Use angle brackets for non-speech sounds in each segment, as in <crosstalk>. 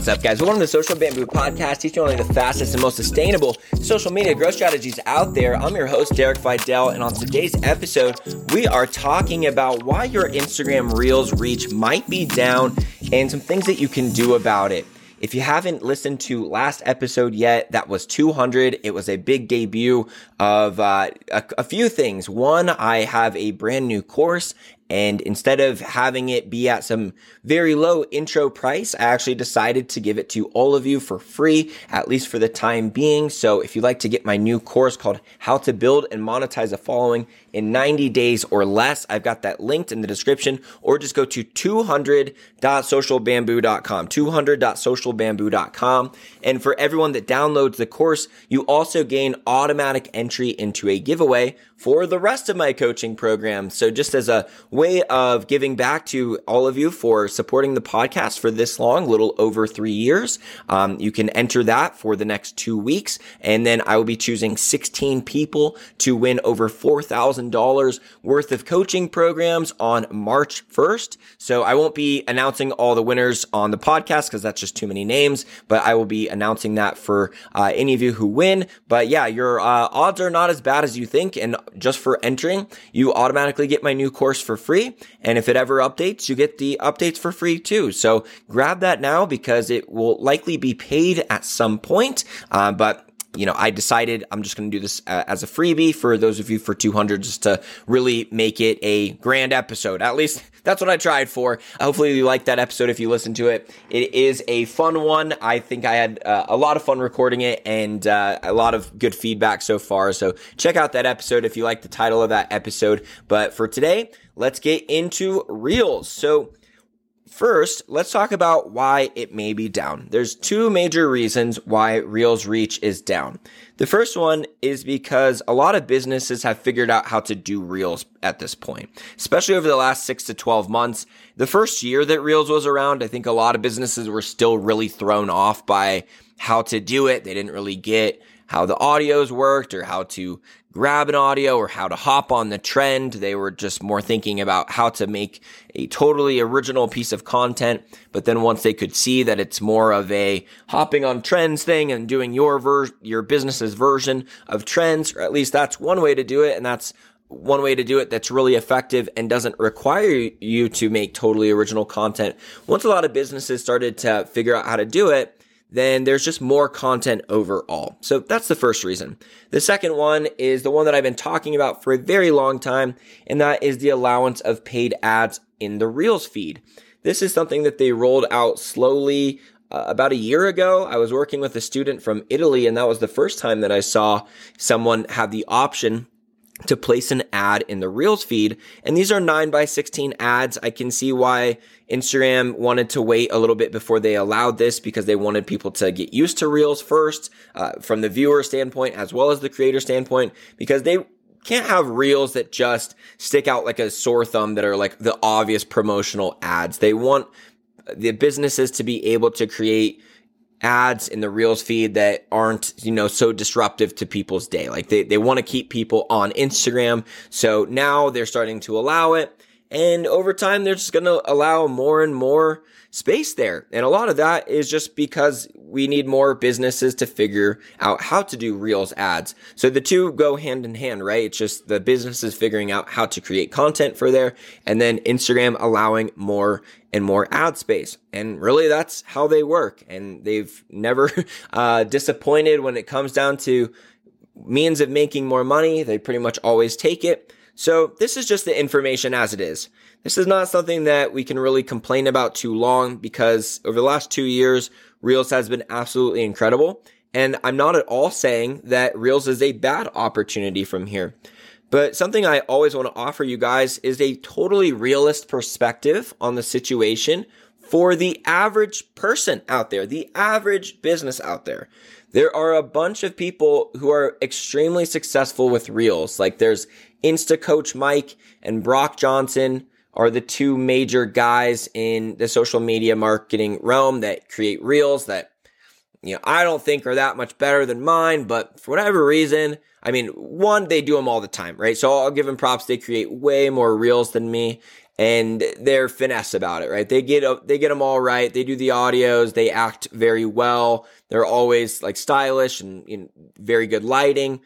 What's up, guys? Welcome to the Social Bamboo Podcast, teaching only the fastest and most sustainable social media growth strategies out there. I'm your host, Derek Videll, and on today's episode, we are talking about why your Instagram Reels reach might be down and some things that you can do about it. If you haven't listened to last episode yet, that was 200. It was a big debut of uh, a, a few things. One, I have a brand new course and instead of having it be at some very low intro price, I actually decided to give it to all of you for free, at least for the time being. So if you'd like to get my new course called How to Build and Monetize a Following in 90 days or less, I've got that linked in the description, or just go to 200.socialbamboo.com, 200.socialbamboo.com. And for everyone that downloads the course, you also gain automatic entry into a giveaway for the rest of my coaching program. So just as a way of giving back to all of you for supporting the podcast for this long, little over three years, um, you can enter that for the next two weeks. And then I will be choosing 16 people to win over $4,000 worth of coaching programs on March 1st. So I won't be announcing all the winners on the podcast because that's just too many names, but I will be announcing that for uh, any of you who win. But yeah, your uh, odds are not as bad as you think. And just for entering, you automatically get my new course for free. And if it ever updates, you get the updates for free too. So grab that now because it will likely be paid at some point. Uh, but you know, I decided I'm just going to do this uh, as a freebie for those of you for 200 just to really make it a grand episode. At least <laughs> that's what I tried for. Hopefully you liked that episode if you listened to it. It is a fun one. I think I had uh, a lot of fun recording it and uh, a lot of good feedback so far. So check out that episode if you like the title of that episode. But for today, let's get into Reels. So First, let's talk about why it may be down. There's two major reasons why Reels reach is down. The first one is because a lot of businesses have figured out how to do Reels at this point, especially over the last six to 12 months. The first year that Reels was around, I think a lot of businesses were still really thrown off by how to do it. They didn't really get how the audios worked or how to grab an audio or how to hop on the trend. They were just more thinking about how to make a totally original piece of content. But then once they could see that it's more of a hopping on trends thing and doing your ver- your business's version of trends, or at least that's one way to do it. And that's one way to do it that's really effective and doesn't require you to make totally original content. Once a lot of businesses started to figure out how to do it, then there's just more content overall. So that's the first reason. The second one is the one that I've been talking about for a very long time, and that is the allowance of paid ads in the Reels feed. This is something that they rolled out slowly uh, about a year ago. I was working with a student from Italy, and that was the first time that I saw someone have the option to place an ad in the Reels feed. And these are 9 by 16 ads. I can see why Instagram wanted to wait a little bit before they allowed this because they wanted people to get used to Reels first, uh, from the viewer standpoint as well as the creator standpoint, because they can't have reels that just stick out like a sore thumb that are like the obvious promotional ads. They want the businesses to be able to create ads in the Reels feed that aren't, you know, so disruptive to people's day. Like they, they want to keep people on Instagram. So now they're starting to allow it. And over time, they're just going to allow more and more space there. And a lot of that is just because we need more businesses to figure out how to do Reels ads. So the two go hand in hand, right? It's just the businesses figuring out how to create content for there and then Instagram allowing more and more ad space. And really that's how they work. And they've <laughs> never uh, disappointed when it comes down to means of making more money. They pretty much always take it. So this is just the information as it is. This is not something that we can really complain about too long because over the last two years, Reels has been absolutely incredible. And I'm not at all saying that Reels is a bad opportunity from here. But something I always want to offer you guys is a totally realist perspective on the situation for the average person out there, the average business out there. There are a bunch of people who are extremely successful with Reels. Like there's Instacoach Mike and Brock Johnson are the two major guys in the social media marketing realm that create reels that you know I don't think are that much better than mine, but for whatever reason, I mean, one they do them all the time, right? So I'll give them props. They create way more reels than me. and they're finesse about it, right? They get they get them all right. They do the audios. They act very well. They're always like stylish and you know, very good lighting,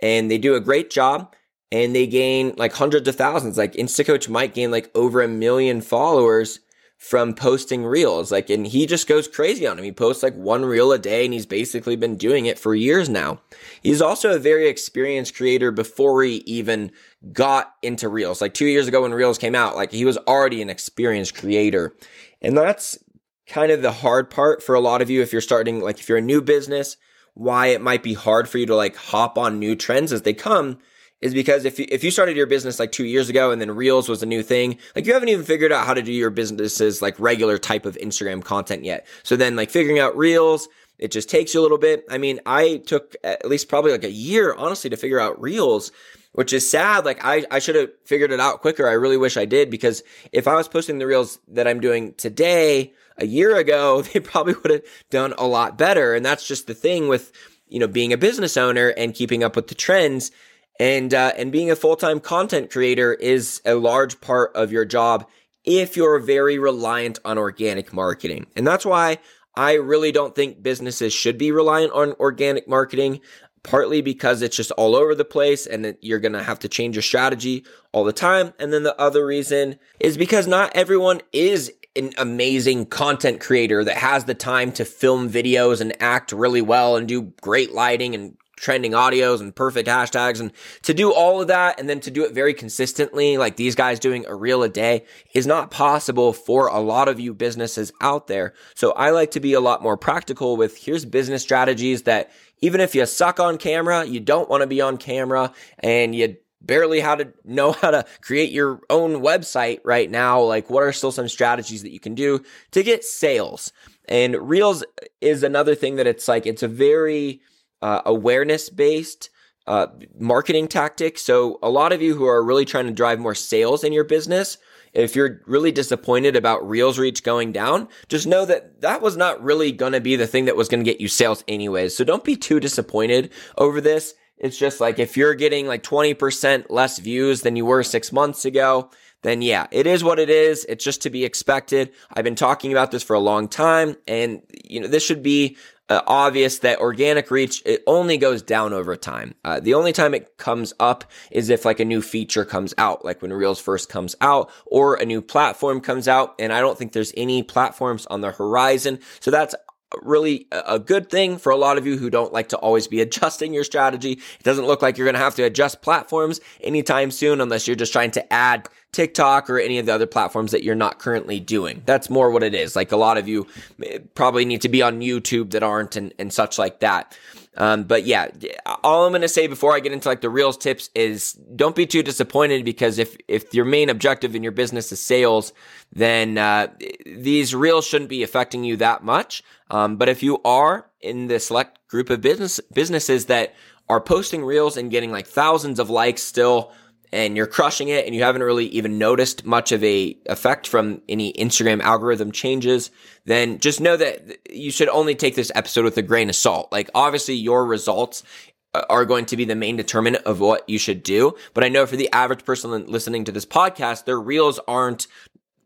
and they do a great job. And they gain like hundreds of thousands. Like Instacoach might gain like over a million followers from posting reels. Like, and he just goes crazy on him. He posts like one reel a day and he's basically been doing it for years now. He's also a very experienced creator before he even got into reels. Like two years ago when reels came out, like he was already an experienced creator. And that's kind of the hard part for a lot of you if you're starting, like if you're a new business, why it might be hard for you to like hop on new trends as they come is because if you, if you started your business like two years ago and then Reels was a new thing, like you haven't even figured out how to do your business's like regular type of Instagram content yet. So then like figuring out Reels, it just takes you a little bit. I mean, I took at least probably like a year, honestly, to figure out Reels, which is sad. Like I, I should have figured it out quicker. I really wish I did because if I was posting the Reels that I'm doing today, a year ago, <laughs> they probably would have done a lot better. And that's just the thing with, you know, being a business owner and keeping up with the trends and uh, and being a full time content creator is a large part of your job if you're very reliant on organic marketing, and that's why I really don't think businesses should be reliant on organic marketing. Partly because it's just all over the place and you're going to have to change your strategy all the time. And then the other reason is because not everyone is an amazing content creator that has the time to film videos and act really well and do great lighting and trending audios and perfect hashtags and to do all of that and then to do it very consistently like these guys doing a reel a day is not possible for a lot of you businesses out there. So I like to be a lot more practical with here's business strategies that even if you suck on camera, you don't want to be on camera and you barely how to know how to create your own website right now. Like what are still some strategies that you can do to get sales? And Reels is another thing that it's like, it's a very, uh, awareness based uh, marketing tactic. So, a lot of you who are really trying to drive more sales in your business, if you're really disappointed about Reels reach going down, just know that that was not really going to be the thing that was going to get you sales anyways. So, don't be too disappointed over this. It's just like if you're getting like 20% less views than you were six months ago, then yeah, it is what it is. It's just to be expected. I've been talking about this for a long time and you know, this should be uh, obvious that organic reach it only goes down over time. Uh, the only time it comes up is if like a new feature comes out, like when Reels first comes out, or a new platform comes out. And I don't think there's any platforms on the horizon, so that's really a good thing for a lot of you who don't like to always be <laughs> adjusting your strategy. It doesn't look like you're going to have to adjust platforms anytime soon unless you're just trying to add TikTok or any of the other platforms that you're not currently doing. That's more what it is. Like a lot of you eh, probably need to be on YouTube that aren't and, and such like that. Um, but yeah, all I'm going to say before I get into like the reels tips is don't be too disappointed because if, if your main objective in your business is sales, then, uh, these reels shouldn't be affecting you that much. Um, but if you are in the select group of business, businesses that are posting reels and getting like thousands of likes still, and you're crushing it and you haven't really even noticed much of a effect from any Instagram algorithm changes, then just know that you should only take this episode with a grain of salt. Like obviously your results uh, are going to be the main determinant of what you should do. But I know for the average person listening to this podcast, their reels aren't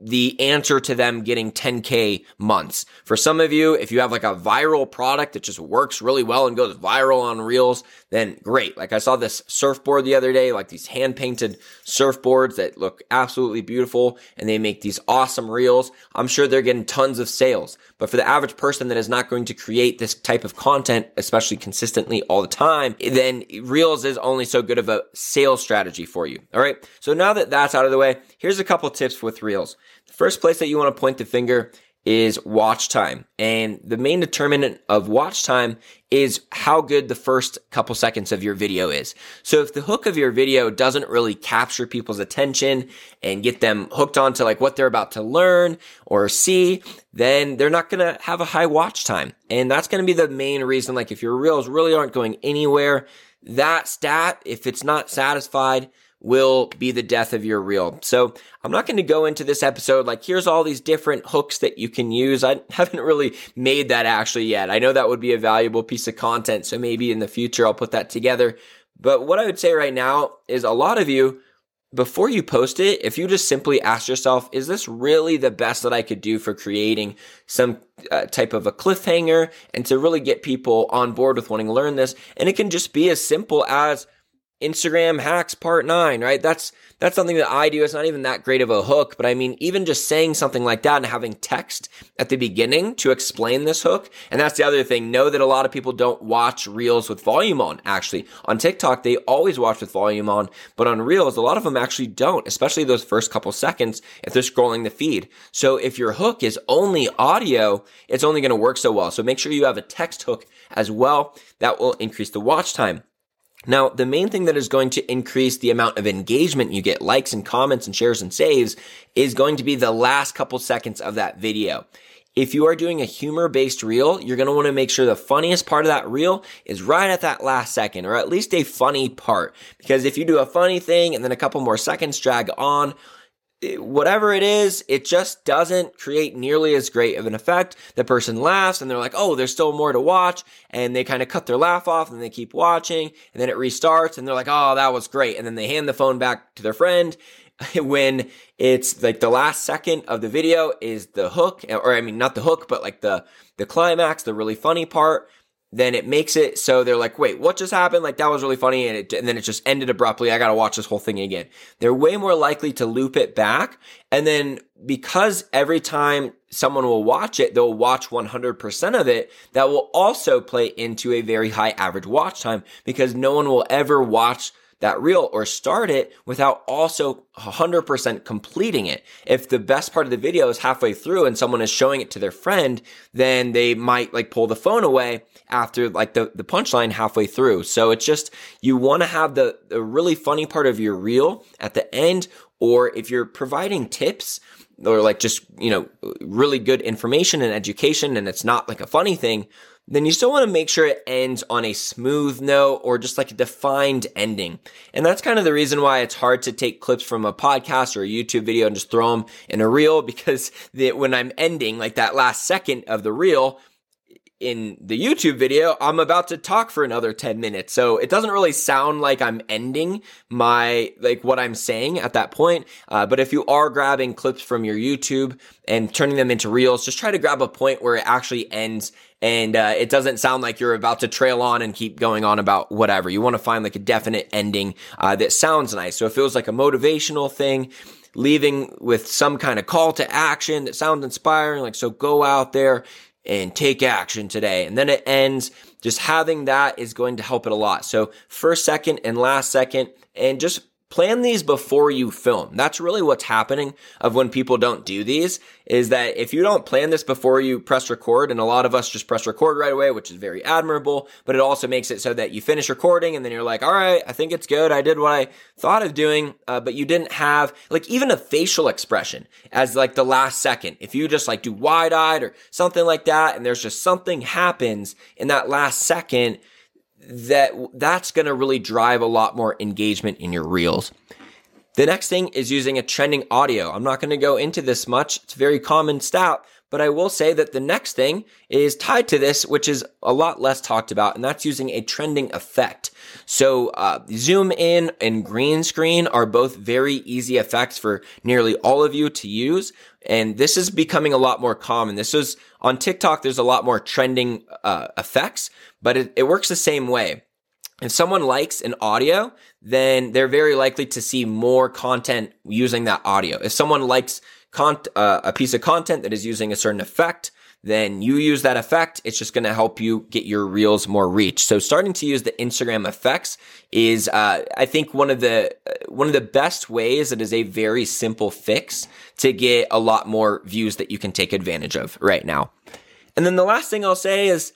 the answer to them getting 10k months. For some of you, if you have like a viral product that just works really well and goes viral on reels, then great. Like I saw this surfboard the other day, like these hand painted surfboards that look absolutely beautiful and they make these awesome reels. I'm sure they're getting tons of sales. But for the average person that is not going to create this type of content, especially consistently all the time, then reels is only so good of a sales strategy for you. All right. So now that that's out of the way, here's a couple tips with reels. The first place that you want to point the finger is watch time. And the main determinant of watch time is how good the first couple seconds of your video is. So if the hook of your video doesn't really capture people's attention and get them hooked onto like what they're about to learn or see, then they're not going to have a high watch time. And that's going to be the main reason. Like if your reels really aren't going anywhere, that stat, if it's not satisfied, will be the death of your reel. So I'm not going to go into this episode like here's all these different hooks that you can use. I haven't really made that actually yet. I know that would be a valuable piece of content. So maybe in the future I'll put that together. But what I would say right now is a lot of you before you post it, if you just simply ask yourself, is this really the best that I could do for creating some uh, type of a cliffhanger and to really get people on board with wanting to learn this? And it can just be as simple as, Instagram hacks part nine, right? That's, that's something that I do. It's not even that great of a hook, but I mean, even just saying something like that and having text at the beginning to explain this hook. And that's the other thing. Know that a lot of people don't watch reels with volume on. Actually, on TikTok, they always watch with volume on, but on reels, a lot of them actually don't, especially those first couple seconds if they're scrolling the feed. So if your hook is only audio, it's only going to work so well. So make sure you have a text hook as well. That will increase the watch time. Now, the main thing that is going to increase the amount of engagement you get, likes and comments and shares and saves, is going to be the last couple seconds of that video. If you are doing a humor based reel, you're going to want to make sure the funniest part of that reel is right at that last second, or at least a funny part. Because if you do a funny thing and then a couple more seconds drag on, whatever it is, it just doesn't create nearly as great of an effect. The person laughs and they're like, oh, there's still more to watch. And they kind of cut their laugh off and they keep watching and then it restarts and they're like, oh, that was great. And then they hand the phone back to their friend <laughs> when it's like the last second of the video is the hook, or I mean, not the hook, but like the, the climax, the really funny part then it makes it so they're like, wait, what just happened? Like that was really funny. And, it, and then it just ended abruptly. I got to watch this whole thing again. They're way more likely to loop it back. And then because every time someone will watch it, they'll watch 100% of it. That will also play into a very high average watch time because no one will ever watch that reel or start it without also 100% completing it. If the best part of the video is halfway through and someone is showing it to their friend, then they might like pull the phone away after like the, the punchline halfway through. So it's just, you want to have the, the really funny part of your reel at the end, or if you're providing tips, or like just, you know, really good information and education and it's not like a funny thing, then you still want to make sure it ends on a smooth note or just like a defined ending. And that's kind of the reason why it's hard to take clips from a podcast or a YouTube video and just throw them in a reel <laughs> because the, when I'm ending like that last second of the reel, in the YouTube video, I'm about to talk for another 10 minutes. So it doesn't really sound like I'm ending my, like what I'm saying at that point. Uh, but if you are grabbing clips from your YouTube and turning them into reels, just try to grab a point where it actually ends and uh, it doesn't sound like you're about to trail on and keep going on about whatever. You want to find like a definite ending uh, that sounds nice. So it feels like a motivational thing leaving with some kind of call to action that sounds inspiring. Like, so go out there, and take action today. And then it ends. Just having that is going to help it a lot. So first, second, and last second, and just plan these before you film. That's really what's happening of when people don't do these is that if you don't plan this before you press record, and a lot of us just press record right away, which is very admirable, but it also makes it so that you finish recording and then you're like, all right, I think it's good. I did what I thought of doing, uh, but you didn't have like even a facial expression as like the last second. If you just like do wide eyed or something like that, and there's just something happens in that last second, that that's going to really drive a lot more engagement in your reels. The next thing is using a trending audio. I'm not going to go into this much. It's a very common stat, but I will say that the next thing is tied to this, which is a lot less talked about, and that's using a trending effect. So, uh, zoom in and green screen are both very easy effects for nearly all of you to use. And this is becoming a lot more common. This is on TikTok. There's a lot more trending uh, effects, but it, it works the same way. If someone likes an audio, then they're very likely to see more content using that audio. If someone likes con- uh, a piece of content that is using a certain effect, then you use that effect. It's just going to help you get your reels more reach. So starting to use the Instagram effects is, uh, I think one of the, uh, one of the best ways. It is a very simple fix to get a lot more views that you can take advantage of right now. And then the last thing I'll say is,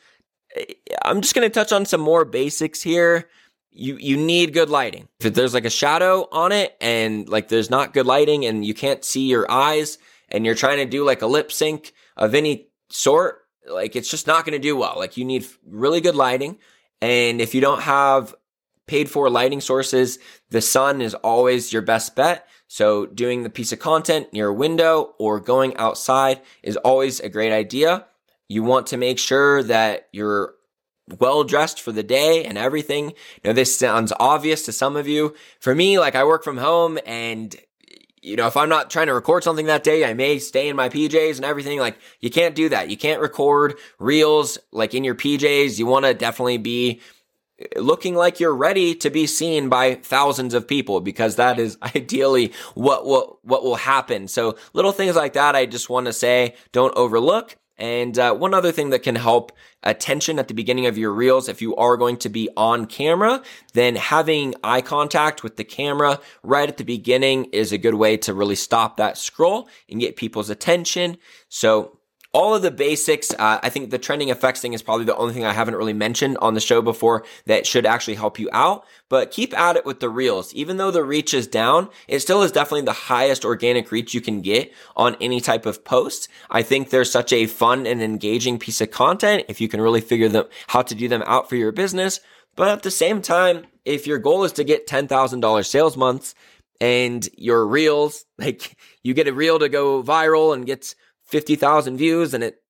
uh, I'm just going to touch on some more basics here. You, you need good lighting. If there's like a shadow on it and like there's not good lighting and you can't see your eyes and you're trying to do like a lip sync of any sort, like it's just not going to do well. Like you need really good lighting. And if you don't have paid for lighting sources, the sun is always your best bet. So doing the piece of content near a window or going outside is always a great idea. You want to make sure that you're well dressed for the day and everything. Now, this sounds obvious to some of you. For me, like I work from home and you know, if I'm not trying to record something that day, I may stay in my PJs and everything. Like, you can't do that. You can't record reels like in your PJs. You want to definitely be looking like you're ready to be seen by thousands of people because that is <laughs> ideally what will what will happen. So little things like that I just want to say don't overlook. And uh, one other thing that can help attention at the beginning of your reels, if you are going to be on camera, then having eye contact with the camera right at the beginning is a good way to really stop that scroll and get people's attention. So all of the basics. Uh, I think the trending effects thing is probably the only thing I haven't really mentioned on the show before that should actually help you out. But keep at it with the reels. Even though the reach is down, it still is definitely the highest organic reach you can get on any type of post. I think there's such a fun and engaging piece of content if you can really figure them how to do them out for your business. But at the same time, if your goal is to get $10,000 sales months and your reels, <laughs> like you get a reel to go viral and gets 50,000 views and it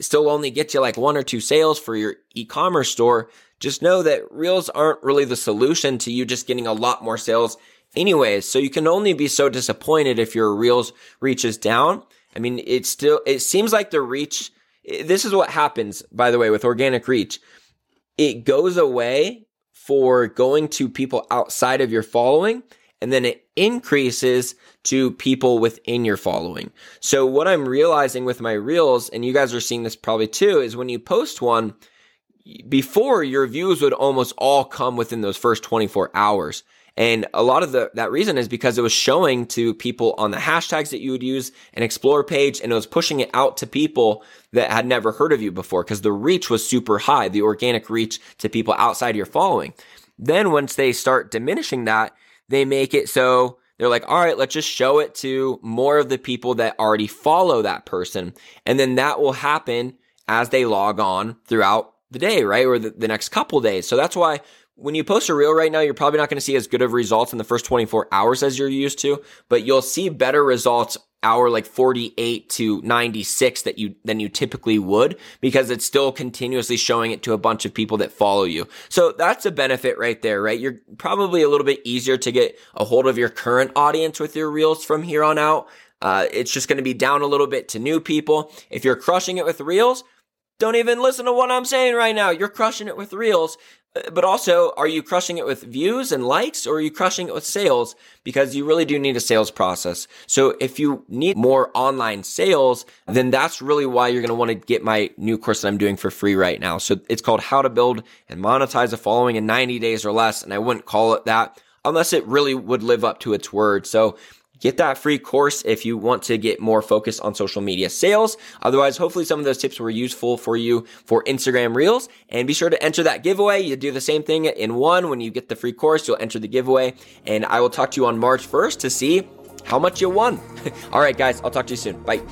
still only gets you like one or two sales for your e-commerce store, just know that reels aren't really the solution to you just getting a lot more sales anyways. So you can only be so disappointed if your reels reaches down. I mean, it still, it seems like the reach, this is what happens, by the way, with organic reach. It goes away for going to people outside of your following and then it increases to people within your following. So what I'm realizing with my reels, and you guys are seeing this probably too, is when you post one, before your views would almost all come within those first 24 hours. And a lot of the, that reason is because it was showing to people on the hashtags that you would use an explore page and it was pushing it out to people that had never heard of you before because the reach was super high, the organic reach to people outside your following. Then once they start diminishing that, they make it so they're like, all right, let's just show it to more of the people that already follow that person. And then that will happen as they log on throughout the day, right? Or the, the next couple days. So that's why when you post a reel right now, you're probably not going to see as good of results in the first 24 hours as you're used to, but you'll see better results hour like 48 to 96 that you than you typically would because it's still continuously showing it to a bunch of people that follow you. So that's a benefit right there, right? You're probably a little bit easier to get a hold of your current audience with your reels from here on out. Uh, it's just going to be down a little bit to new people. If you're crushing it with reels, don't even listen to what I'm saying right now. You're crushing it with reels. Uh, but also, are you crushing it with views and likes or are you crushing it with sales? Because you really do need a sales process. So if you need more online sales, then that's really why you're going to want to get my new course that I'm doing for free right now. So it's called how to build and monetize a following in 90 days or less. And I wouldn't call it that unless it really would live up to its word. So Get that free course if you want to get more focused on social media sales. Otherwise, hopefully some of those tips were useful for you for Instagram Reels. And be sure to enter that giveaway. You do the same thing in one. When you get the free course, you'll enter the giveaway. And I will talk to you on March 1st to see how much you won. <laughs> All right, guys, I'll talk to you soon. Bye.